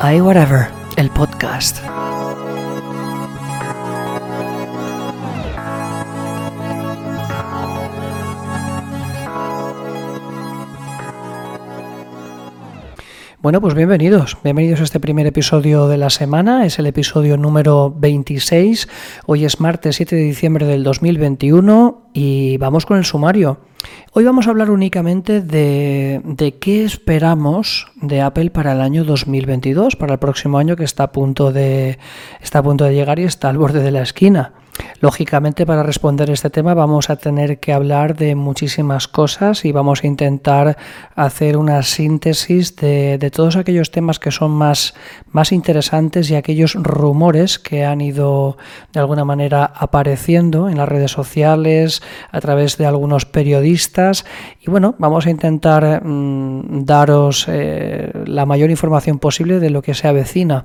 I Whatever, el podcast. Bueno, pues bienvenidos, bienvenidos a este primer episodio de la semana, es el episodio número 26, hoy es martes 7 de diciembre del 2021 y vamos con el sumario. Hoy vamos a hablar únicamente de, de, qué esperamos de Apple para el año 2022, para el próximo año que está a punto de, está a punto de llegar y está al borde de la esquina. Lógicamente, para responder este tema vamos a tener que hablar de muchísimas cosas y vamos a intentar hacer una síntesis de, todos aquellos temas que son más, más interesantes y aquellos rumores que han ido de alguna manera apareciendo en las redes sociales, a través de algunos periodistas. Y bueno, vamos a intentar mm, daros eh, la mayor información posible de lo que se avecina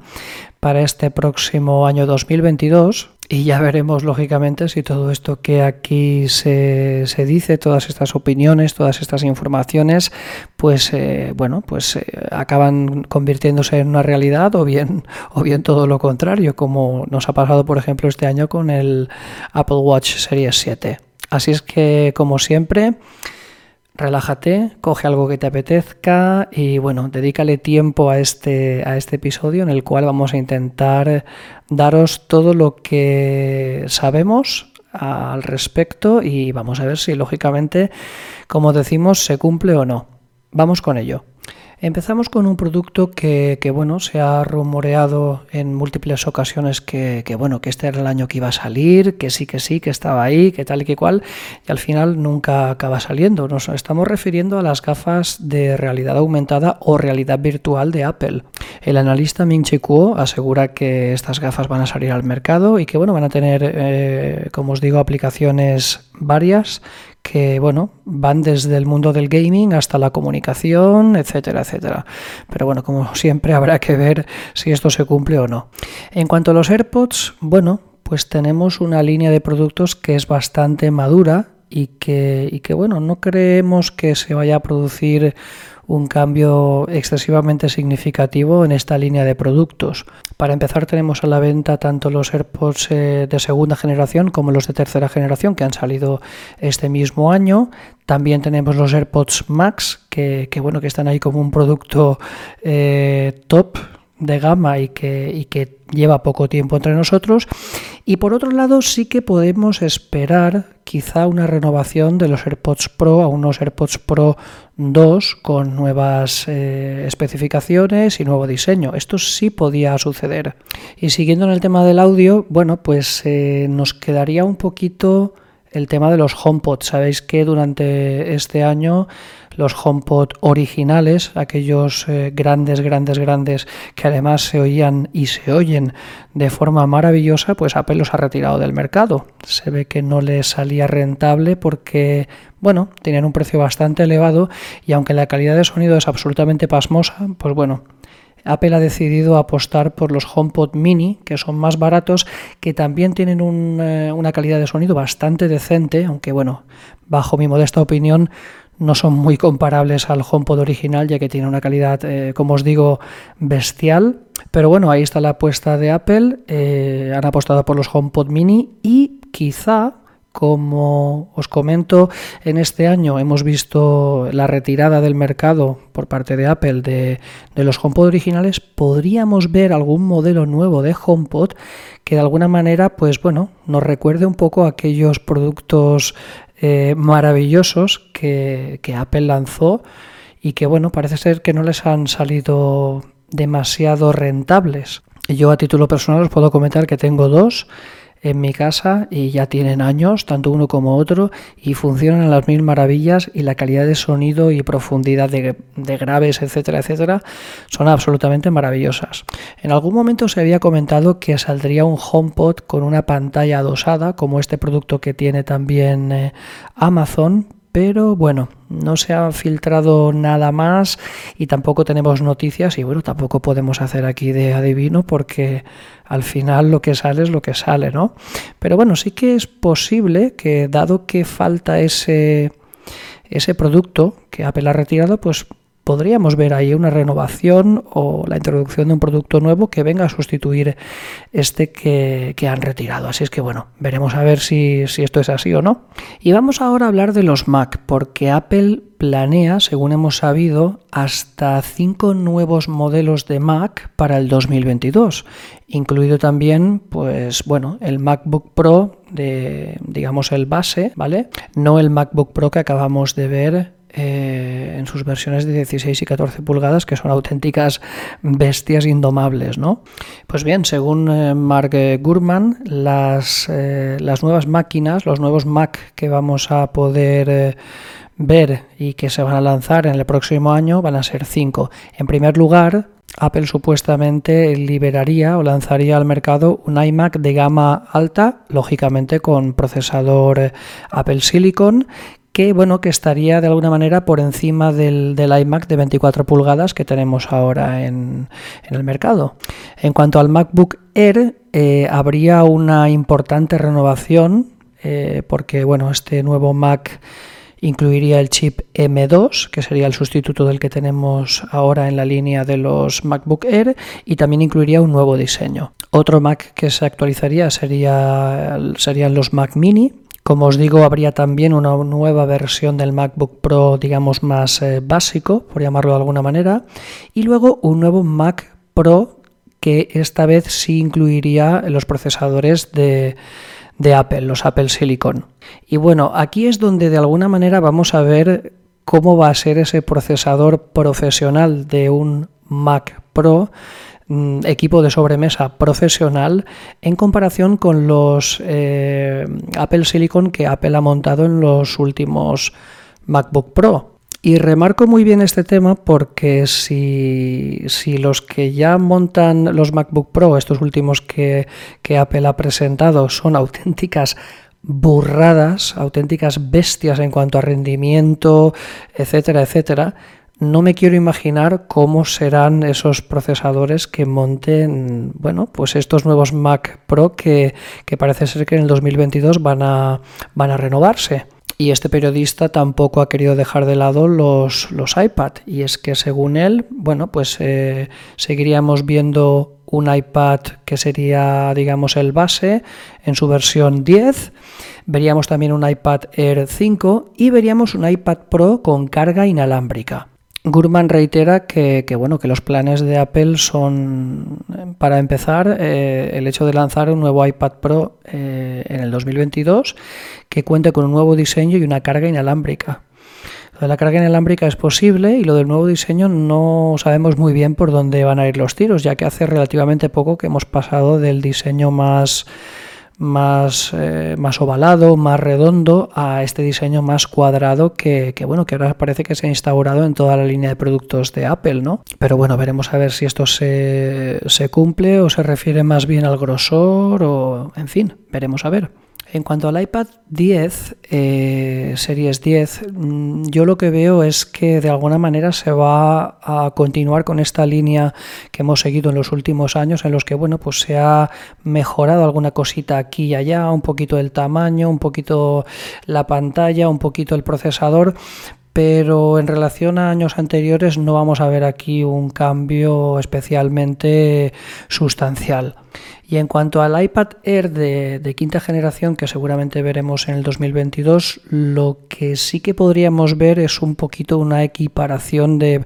para este próximo año 2022 y ya veremos, lógicamente, si todo esto que aquí se, se dice, todas estas opiniones, todas estas informaciones, pues eh, bueno, pues eh, acaban convirtiéndose en una realidad o bien, o bien todo lo contrario, como nos ha pasado, por ejemplo, este año con el Apple Watch Series 7. Así es que, como siempre, relájate, coge algo que te apetezca y bueno, dedícale tiempo a este, a este episodio en el cual vamos a intentar daros todo lo que sabemos al respecto y vamos a ver si lógicamente, como decimos, se cumple o no. Vamos con ello. Empezamos con un producto que, bueno, se ha rumoreado en múltiples ocasiones que, bueno, que este era el año que iba a salir, que sí, que sí, que estaba ahí, que tal y que cual, y al final nunca acaba saliendo. Nos estamos refiriendo a las gafas de realidad aumentada o realidad virtual de Apple. El analista Ming Chi Kuo asegura que estas gafas van a salir al mercado y que bueno, van a tener, eh, como os digo, aplicaciones varias que bueno, van desde el mundo del gaming hasta la comunicación, etcétera, etcétera. Pero bueno, como siempre habrá que ver si esto se cumple o no. En cuanto a los AirPods, bueno, pues tenemos una línea de productos que es bastante madura y que, y que bueno, no creemos que se vaya a producir un cambio excesivamente significativo en esta línea de productos. Para empezar tenemos a la venta tanto los AirPods eh, de segunda generación como los de tercera generación que han salido este mismo año. También tenemos los AirPods Max que, bueno que están ahí como un producto eh, top de gama y que, y que lleva poco tiempo entre nosotros. Y por otro lado, sí que podemos esperar quizá una renovación de los AirPods Pro a unos AirPods Pro 2 con nuevas eh, especificaciones y nuevo diseño. Esto sí podía suceder. Y siguiendo en el tema del audio, bueno, pues eh, nos quedaría un poquito el tema de los HomePod. Sabéis que durante este año los HomePod originales, aquellos eh, grandes, grandes, grandes que además se oían y se oyen de forma maravillosa, pues Apple los ha retirado del mercado. Se ve que no les salía rentable porque, bueno, tenían un precio bastante elevado y aunque la calidad de sonido es absolutamente pasmosa, pues bueno, Apple ha decidido apostar por los HomePod mini, que son más baratos, que también tienen eh, una calidad de sonido bastante decente, aunque bueno, bajo mi modesta opinión, no son muy comparables al HomePod original, ya que tiene una calidad, eh, como os digo, bestial. Pero bueno, ahí está la apuesta de Apple. Eh, han apostado por los HomePod mini y quizá como os comento, en este año hemos visto la retirada del mercado por parte de Apple de, los HomePod originales. Podríamos ver algún modelo nuevo de HomePod que de alguna manera, pues bueno, nos recuerde un poco a aquellos productos eh, maravillosos que, que Apple lanzó y que bueno, parece ser que no les han salido demasiado rentables. Yo a título personal os puedo comentar que tengo dos en mi casa y ya tienen años, tanto uno como otro, y funcionan a las mil maravillas y la calidad de sonido y profundidad de, graves, etcétera, etcétera, son absolutamente maravillosas. En algún momento se había comentado que saldría un HomePod con una pantalla adosada, como este producto que tiene también eh, Amazon, pero bueno, no se ha filtrado nada más y tampoco tenemos noticias y bueno, tampoco podemos hacer aquí de adivino porque al final lo que sale es lo que sale, ¿no? Pero bueno, sí que es posible que dado que falta ese, ese producto que Apple ha retirado, pues podríamos ver ahí una renovación o la introducción de un producto nuevo que venga a sustituir este que, han retirado. Así es que bueno, veremos a ver si, si, esto es así o no. Y vamos ahora a hablar de los Mac, porque Apple planea, según hemos sabido, hasta cinco nuevos modelos de Mac para el 2022, incluido también, pues bueno, el MacBook Pro de, digamos, el base, ¿vale? No el MacBook Pro que acabamos de ver eh, en sus versiones de 16 y 14 pulgadas, que son auténticas bestias indomables. ¿no? Pues bien, según eh, Mark Gurman, las, eh, las, nuevas máquinas, los nuevos Mac que vamos a poder ver y que se van a lanzar en el próximo año van a ser cinco. En primer lugar, Apple supuestamente liberaría o lanzaría al mercado un iMac de gama alta, lógicamente con procesador Apple Silicon, que bueno, que estaría de alguna manera por encima del, iMac de 24 pulgadas que tenemos ahora en, el mercado. En cuanto al MacBook Air, eh, habría una importante renovación, eh, porque bueno, este nuevo Mac incluiría el chip M2, que sería el sustituto del que tenemos ahora en la línea de los MacBook Air, y también incluiría un nuevo diseño. Otro Mac que se actualizaría sería, serían los Mac Mini, como os digo, habría también una nueva versión del MacBook Pro, digamos, más eh, básico, por llamarlo de alguna manera, y luego un nuevo Mac Pro que esta vez sí incluiría los procesadores de, Apple, los Apple Silicon. Y bueno, aquí es donde de alguna manera vamos a ver cómo va a ser ese procesador profesional de un Mac Pro equipo de sobremesa profesional en comparación con los eh, Apple Silicon que Apple ha montado en los últimos MacBook Pro. Y remarco muy bien este tema porque si, los que ya montan los MacBook Pro, estos últimos que, que Apple ha presentado, son auténticas burradas, auténticas bestias en cuanto a rendimiento, etcétera, etcétera, no me quiero imaginar cómo serán esos procesadores que monten, bueno, pues estos nuevos Mac Pro que, parece ser que en el 2022 van a, renovarse. Y este periodista tampoco ha querido dejar de lado los, los iPad. Y es que según él, bueno, pues eh, seguiríamos viendo un iPad que sería, digamos, el base en su versión 10. Veríamos también un iPad Air 5 y veríamos un iPad Pro con carga inalámbrica. Gurman reitera que, bueno, que los planes de Apple son, para empezar, eh, el hecho de lanzar un nuevo iPad Pro eh, en el 2022 que cuente con un nuevo diseño y una carga inalámbrica. Lo de la carga inalámbrica es posible y lo del nuevo diseño no sabemos muy bien por dónde van a ir los tiros, ya que hace relativamente poco que hemos pasado del diseño más más, eh, más ovalado, más redondo, a este diseño más cuadrado que, bueno, que ahora parece que se ha instaurado en toda la línea de productos de Apple, ¿no? Pero bueno, veremos a ver si esto se, se cumple o se refiere más bien al grosor o, en fin, veremos a ver. En cuanto al iPad 10, eh, Series 10, mm, yo lo que veo es que de alguna manera se va a continuar con esta línea que hemos seguido en los últimos años, en los que bueno, pues se ha mejorado alguna cosita aquí y allá, un poquito el tamaño, un poquito la pantalla, un poquito el procesador, pero en relación a años anteriores no vamos a ver aquí un cambio especialmente sustancial. Y en cuanto al iPad Air de, quinta generación, que seguramente veremos en el 2022, lo que sí que podríamos ver es un poquito una equiparación de,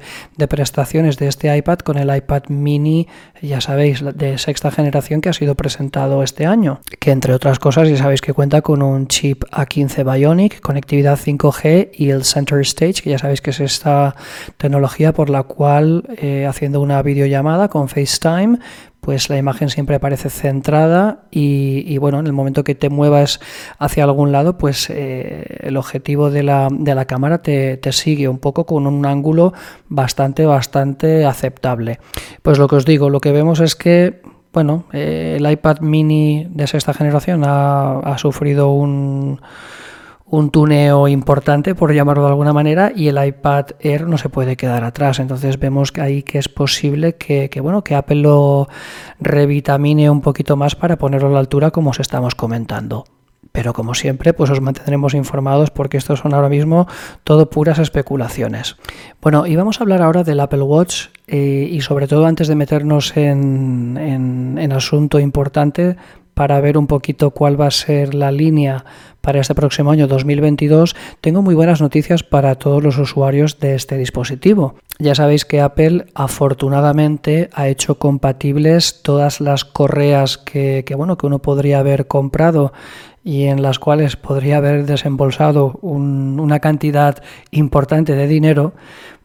prestaciones de este iPad con el iPad mini, ya sabéis, de sexta generación que ha sido presentado este año, que entre otras cosas ya sabéis que cuenta con un chip A15 Bionic, conectividad 5G y el Center Stage, que ya sabéis que es esta tecnología por la cual eh, haciendo una videollamada con FaceTime pues la imagen siempre aparece centrada y, bueno, en el momento que te muevas hacia algún lado, pues eh, el objetivo de la, de la cámara te, sigue un poco con un ángulo bastante, bastante aceptable. Pues lo que os digo, lo que vemos es que bueno, eh, el iPad mini de sexta generación ha sufrido un un tuneo importante, por llamarlo de alguna manera, y el iPad Air no se puede quedar atrás. Entonces vemos que ahí que es posible que, bueno, que Apple lo revitamine un poquito más para ponerlo a la altura como os estamos comentando. pero como siempre, pues os mantendremos informados porque estos son ahora mismo todo puras especulaciones. Bueno, y vamos a hablar ahora del Apple Watch eh, y sobre todo antes de meternos en, en asunto importante, para ver un poquito cuál va a ser la línea para este próximo año 2022, tengo muy buenas noticias para todos los usuarios de este dispositivo. Ya sabéis que Apple afortunadamente ha hecho compatibles todas las correas que, bueno, que uno podría haber comprado y en las cuales podría haber desembolsado una cantidad importante de dinero,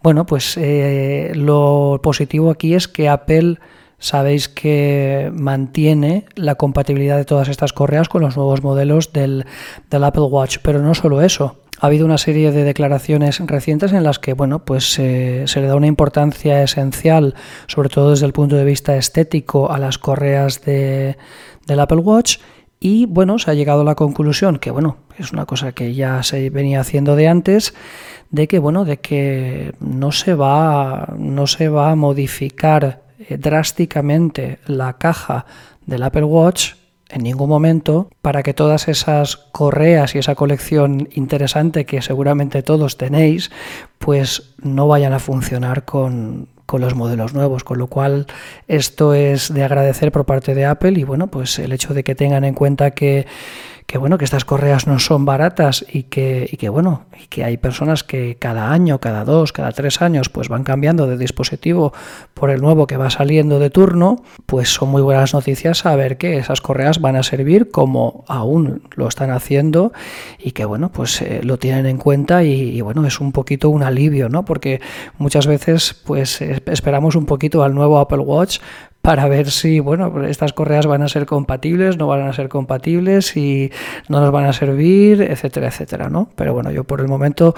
bueno, pues eh, lo positivo aquí es que Apple sabéis que mantiene la compatibilidad de todas estas correas con los nuevos modelos del, Apple Watch. Pero no solo eso. Ha habido una serie de declaraciones recientes en las que bueno, pues, se le da una importancia esencial, sobre todo desde el punto de vista estético, a las correas de, del Apple Watch. Y bueno, se ha llegado a la conclusión, que bueno, es una cosa que ya se venía haciendo de antes, de que bueno, de que no se va, no se va a modificar eh, drásticamente la caja del Apple Watch en ningún momento para que todas esas correas y esa colección interesante que seguramente todos tenéis, pues no vayan a funcionar con, con los modelos nuevos, con lo cual esto es de agradecer por parte de Apple y bueno, pues el hecho de que tengan en cuenta que que bueno, que estas correas no son baratas y que, y que bueno, y que hay personas que cada año, cada dos, cada tres años, pues van cambiando de dispositivo por el nuevo que va saliendo de turno, pues son muy buenas noticias saber que esas correas van a servir como aún lo están haciendo y que bueno, pues eh, lo tienen en cuenta y, bueno, es un poquito un alivio, ¿no? Porque muchas veces pues esperamos un poquito al nuevo Apple Watch para ver si, bueno, estas correas van a ser compatibles, no van a ser compatibles y no nos van a servir, etcétera, etcétera, ¿no? Pero bueno, yo por el momento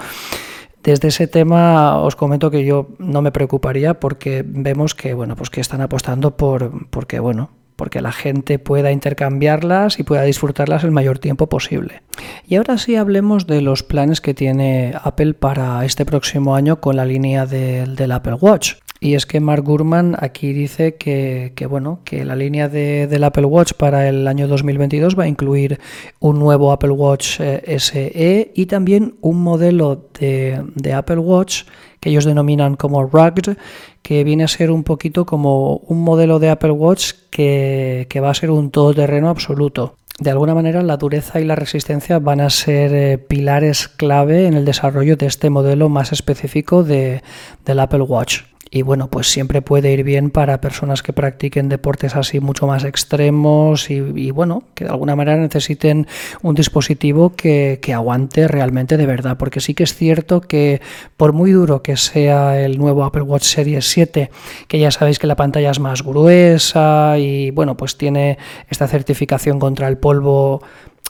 desde ese tema os comento que yo no me preocuparía porque vemos que bueno, pues que están apostando por porque bueno, porque la gente pueda intercambiarlas y pueda disfrutarlas el mayor tiempo posible. Y ahora sí hablemos de los planes que tiene Apple para este próximo año con la línea del Apple Watch. Y es que Mark Gurman aquí dice que, bueno, que la línea de, del Apple Watch para el año 2022 va a incluir un nuevo Apple Watch eh, SE y también un modelo de, Apple Watch que ellos denominan como Rugged, que viene a ser un poquito como un modelo de Apple Watch que, que va a ser un todoterreno absoluto. De alguna manera la dureza y la resistencia van a ser eh, pilares clave en el desarrollo de este modelo más específico de, del Apple Watch y bueno, pues siempre puede ir bien para personas que practiquen deportes así mucho más extremos y, bueno, que de alguna manera necesiten un dispositivo que, aguante realmente de verdad, porque sí que es cierto que por muy duro que sea el nuevo Apple Watch Series 7, que ya sabéis que la pantalla es más gruesa y bueno, pues tiene esta certificación contra el polvo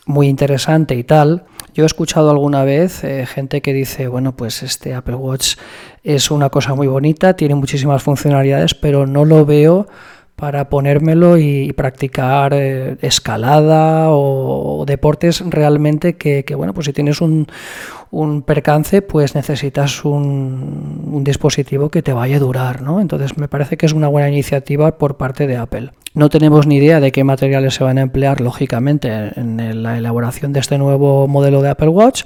muy interesante y tal, yo he escuchado alguna vez eh, gente que dice, bueno, pues este Apple Watch es una cosa muy bonita, tiene muchísimas funcionalidades, pero no lo veo para ponérmelo y, practicar eh, escalada o, deportes realmente que, bueno, pues si tienes un, percance, pues necesitas un, dispositivo que te vaya a durar, ¿no? Entonces me parece que es una buena iniciativa por parte de Apple. No tenemos ni idea de qué materiales se van a emplear, lógicamente, en la elaboración de este nuevo modelo de Apple Watch,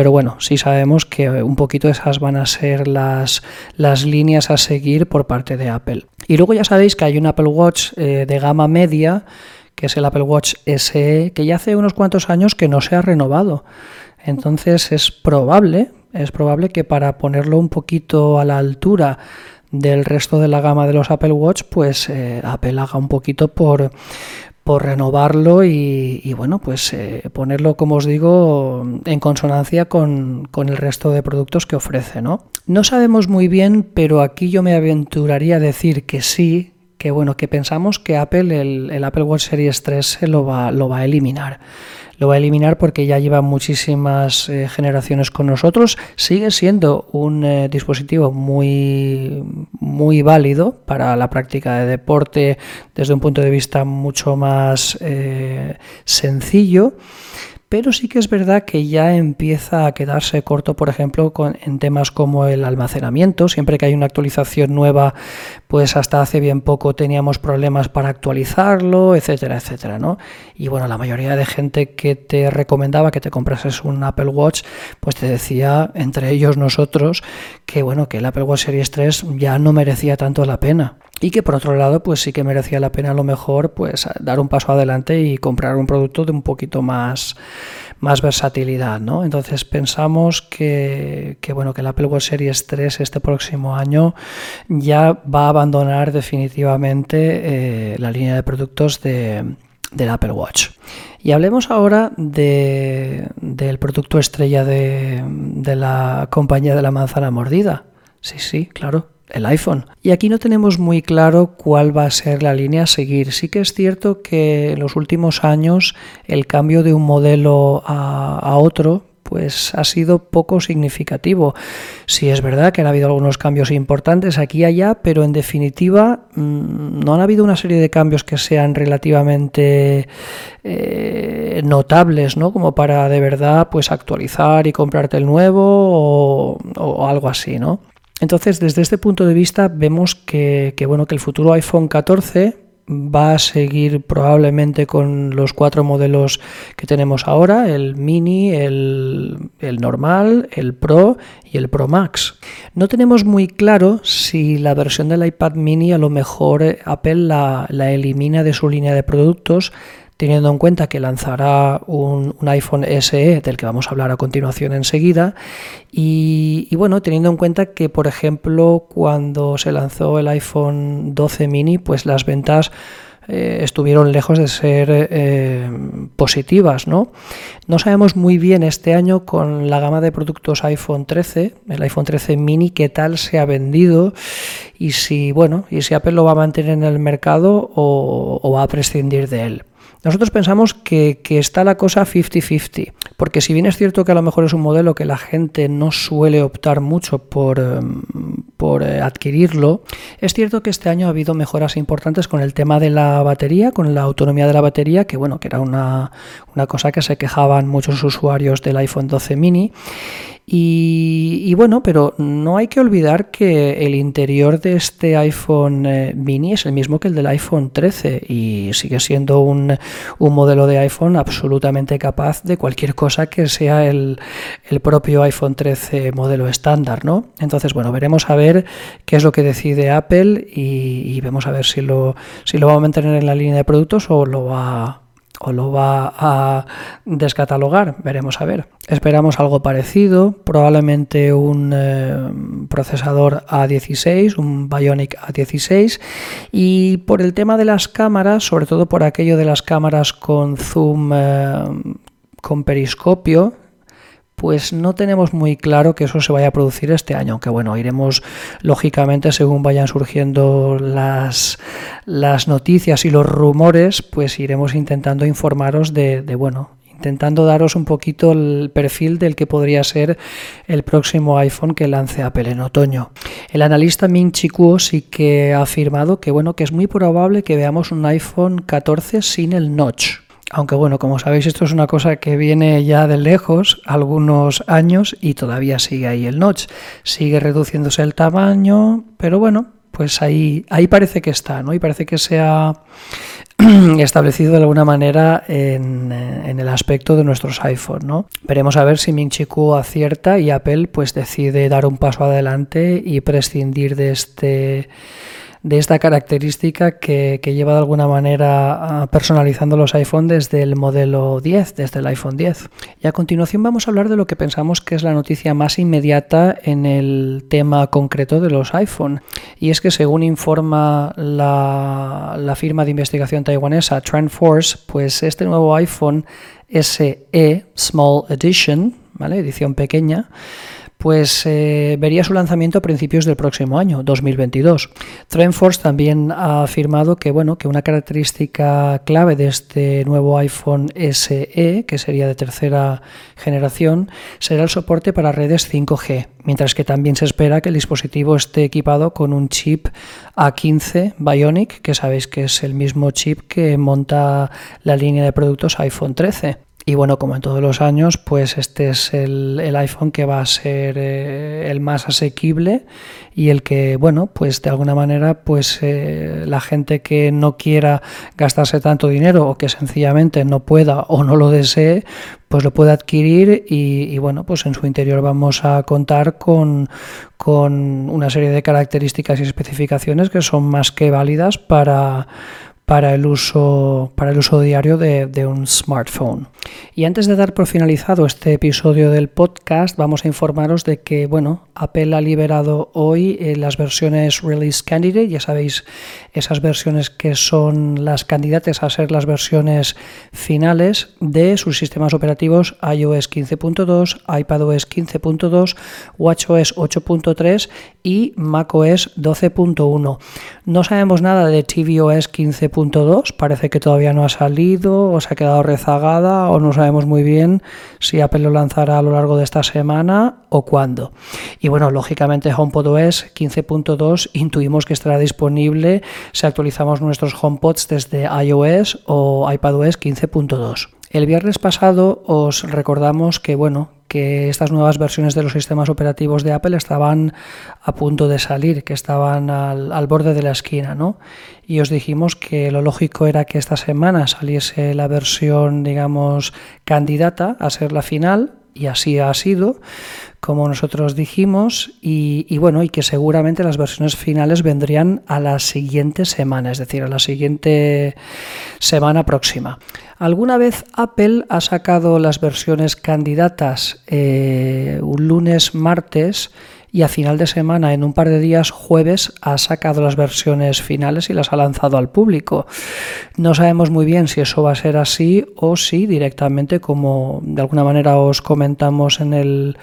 pero bueno, sí sabemos que un poquito esas van a ser las, las líneas a seguir por parte de Apple. Y luego ya sabéis que hay un Apple Watch eh, de gama media, que es el Apple Watch SE, que ya hace unos cuantos años que no se ha renovado. Entonces es probable, es probable que para ponerlo un poquito a la altura del resto de la gama de los Apple Watch, pues eh, Apple haga un poquito por, por renovarlo y, bueno, pues eh, ponerlo, como os digo, en consonancia con, el resto de productos que ofrece, ¿no? No sabemos muy bien, pero aquí yo me aventuraría a decir que sí, que bueno, que pensamos que Apple, el, el Apple Watch Series 3 lo va, lo va a eliminar lo va a eliminar porque ya lleva muchísimas eh, generaciones con nosotros. Sigue siendo un eh, dispositivo muy, muy válido para la práctica de deporte desde un punto de vista mucho más eh, sencillo pero sí que es verdad que ya empieza a quedarse corto, por ejemplo, con, en temas como el almacenamiento. Siempre que hay una actualización nueva, pues hasta hace bien poco teníamos problemas para actualizarlo, etcétera, etcétera, ¿no? Y bueno, la mayoría de gente que te recomendaba que te comprases un Apple Watch, pues te decía, entre ellos nosotros, que bueno, que el Apple Watch Series 3 ya no merecía tanto la pena y que por otro lado pues sí que merecía la pena a lo mejor pues dar un paso adelante y comprar un producto de un poquito más más versatilidad ¿no? entonces pensamos que, bueno que el Apple Watch Series 3 este próximo año ya va a abandonar definitivamente eh, la línea de productos de, del Apple Watch. Y hablemos ahora de, del producto estrella de, de la compañía de la manzana mordida. Sí sí claro el iPhone. Y aquí no tenemos muy claro cuál va a ser la línea a seguir. Sí que es cierto que en los últimos años el cambio de un modelo a, otro pues ha sido poco significativo. Sí es verdad que han habido algunos cambios importantes aquí y allá, pero en definitiva mm, no han habido una serie de cambios que sean relativamente eh, notables, ¿no? Como para de verdad pues actualizar y comprarte el nuevo o, o algo así, ¿no? Entonces, desde este punto de vista, vemos que, bueno, que el futuro iPhone 14 va a seguir probablemente con los cuatro modelos que tenemos ahora, el mini, el, normal, el Pro y el Pro Max. No tenemos muy claro si la versión del iPad mini a lo mejor Apple la elimina de su línea de productos teniendo en cuenta que lanzará un, iPhone SE, del que vamos a hablar a continuación enseguida, y, bueno, teniendo en cuenta que, por ejemplo, cuando se lanzó el iPhone 12 mini, pues las ventas eh, estuvieron lejos de ser eh, positivas, ¿no? No sabemos muy bien este año con la gama de productos iPhone 13, el iPhone 13 mini, qué tal se ha vendido y si, bueno, y si Apple lo va a mantener en el mercado o va a prescindir de él. Nosotros pensamos que, está la cosa 50-50, porque si bien es cierto que a lo mejor es un modelo que la gente no suele optar mucho por, em, eh, adquirirlo, es cierto que este año ha habido mejoras importantes con el tema de la batería, con la autonomía de la batería, que bueno, que era una cosa que se quejaban muchos usuarios del iPhone 12 mini. Y, bueno, pero no hay que olvidar que el interior de este iPhone eh, mini es el mismo que el del iPhone 13 y sigue siendo un, modelo de iPhone absolutamente capaz de cualquier cosa que sea el, propio iPhone 13 modelo estándar, ¿no? Entonces, bueno, veremos a ver qué es lo que decide Apple y, y vemos a ver si lo, si lo va a mantener en la línea de productos o lo va o lo va a descatalogar, veremos a ver. Esperamos algo parecido, probablemente un eh, procesador A16, un Bionic A16 y por el tema de las cámaras, sobre todo por aquello de las cámaras con zoom eh, con periscopio, pues no tenemos muy claro que eso se vaya a producir este año, aunque bueno, iremos lógicamente según vayan surgiendo las, las noticias y los rumores, pues iremos intentando informaros de, bueno, intentando daros un poquito el perfil del que podría ser el próximo iPhone que lance Apple en otoño. El analista Ming Chi Kuo sí que ha afirmado que bueno, que es muy probable que veamos un iPhone 14 sin el notch. Aunque bueno, como sabéis, esto es una cosa que viene ya de lejos, algunos años, y todavía sigue ahí el notch. Sigue reduciéndose el tamaño, pero bueno, pues ahí, ahí parece que está, ¿no? Y parece que se ha establecido de alguna manera en, el aspecto de nuestros iPhones, ¿no? Veremos a ver si Ming Chi acierta y Apple pues decide dar un paso adelante y prescindir de este de esta característica que, lleva de alguna manera personalizando los iPhone desde el modelo 10, desde el iPhone 10. Y a continuación vamos a hablar de lo que pensamos que es la noticia más inmediata en el tema concreto de los iPhone. Y es que según informa la, la firma de investigación taiwanesa TrendForce, pues este nuevo iPhone SE Small Edition, ¿vale? edición pequeña, pues eh, vería su lanzamiento a principios del próximo año, 2022. Trendforce también ha afirmado que, bueno, que una característica clave de este nuevo iPhone SE, que sería de tercera generación, será el soporte para redes 5G, mientras que también se espera que el dispositivo esté equipado con un chip A15 Bionic, que sabéis que es el mismo chip que monta la línea de productos iPhone 13. Y bueno, como en todos los años, pues este es el, iPhone que va a ser eh, el más asequible y el que, bueno, pues de alguna manera, pues eh, la gente que no quiera gastarse tanto dinero o que sencillamente no pueda o no lo desee, pues lo puede adquirir y, y bueno, pues en su interior vamos a contar con, con una serie de características y especificaciones que son más que válidas para para el uso, para el uso diario de, un smartphone. Y antes de dar por finalizado este episodio del podcast, vamos a informaros de que bueno, Apple ha liberado hoy eh, las versiones Release Candidate, ya sabéis, esas versiones que son las candidatas a ser las versiones finales de sus sistemas operativos iOS 15.2, iPadOS 15.2, WatchOS 8.3 y macOS 12.1. No sabemos nada de tvOS 15.2, parece que todavía no ha salido o se ha quedado rezagada o no sabemos muy bien si Apple lo lanzará a lo largo de esta semana o cuándo. Y bueno, lógicamente HomePodOS 15.2 intuimos que estará disponible si actualizamos nuestros HomePods desde iOS o iPadOS 15.2. El viernes pasado os recordamos que bueno, que estas nuevas versiones de los sistemas operativos de Apple estaban a punto de salir, que estaban al, borde de la esquina, ¿no? Y os dijimos que lo lógico era que esta semana saliese la versión, digamos, candidata a ser la final, y así ha sido, como nosotros dijimos, y, bueno, y que seguramente las versiones finales vendrían a la siguiente semana, es decir, a la siguiente semana próxima. ¿Alguna vez Apple ha sacado las versiones candidatas eh, un lunes, martes? y a final de semana, en un par de días, jueves, ha sacado las versiones finales y las ha lanzado al público. No sabemos muy bien si eso va a ser así o si directamente, como de alguna manera os comentamos en el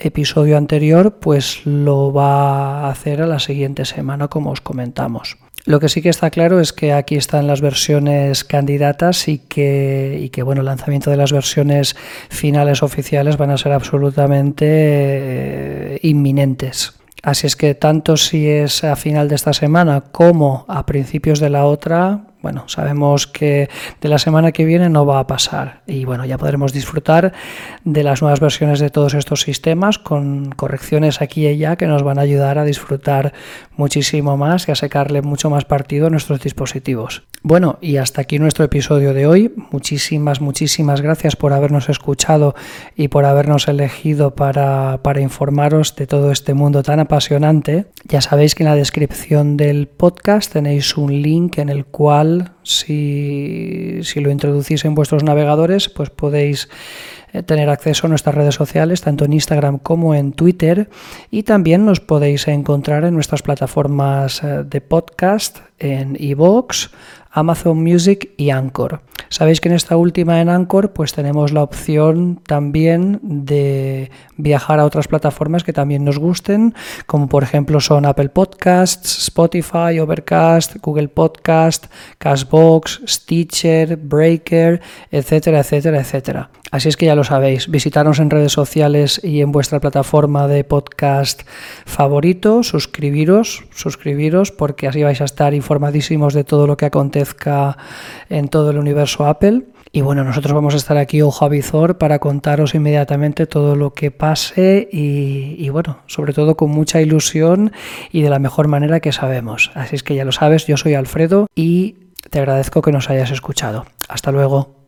episodio anterior, pues lo va a hacer a la siguiente semana, como os comentamos. Lo que sí que está claro es que aquí están las versiones candidatas y que, y que bueno, el lanzamiento de las versiones finales oficiales van a ser absolutamente eh, inminentes. Así es que tanto si es a final de esta semana como a principios de la otra, bueno, sabemos que de la semana que viene no va a pasar y bueno, ya podremos disfrutar de las nuevas versiones de todos estos sistemas con correcciones aquí y allá que nos van a ayudar a disfrutar muchísimo más y a sacarle mucho más partido a nuestros dispositivos. Bueno, y hasta aquí nuestro episodio de hoy. Muchísimas, muchísimas gracias por habernos escuchado y por habernos elegido para, para informaros de todo este mundo tan apasionante. Ya sabéis que en la descripción del podcast tenéis un link en el cual si, lo introducís en vuestros navegadores, pues podéis eh, tener acceso a nuestras redes sociales, tanto en Instagram como en Twitter, y también nos podéis encontrar en nuestras plataformas eh, de podcast, en iVoox, Amazon Music y Anchor. Sabéis que en esta última en Anchor pues tenemos la opción también de viajar a otras plataformas que también nos gusten, como por ejemplo son Apple Podcasts, Spotify, Overcast, Google Podcast, Castbox, Stitcher, Breaker, etcétera, etcétera, etcétera. Así es que ya lo sabéis, visitarnos en redes sociales y en vuestra plataforma de podcast favorito, suscribiros, suscribiros porque así vais a estar informadísimos de todo lo que acontezca en todo el universo Apple. Y bueno, nosotros vamos a estar aquí ojo a visor para contaros inmediatamente todo lo que pase y, y, bueno, sobre todo con mucha ilusión y de la mejor manera que sabemos. Así es que ya lo sabes, yo soy Alfredo y te agradezco que nos hayas escuchado. Hasta luego.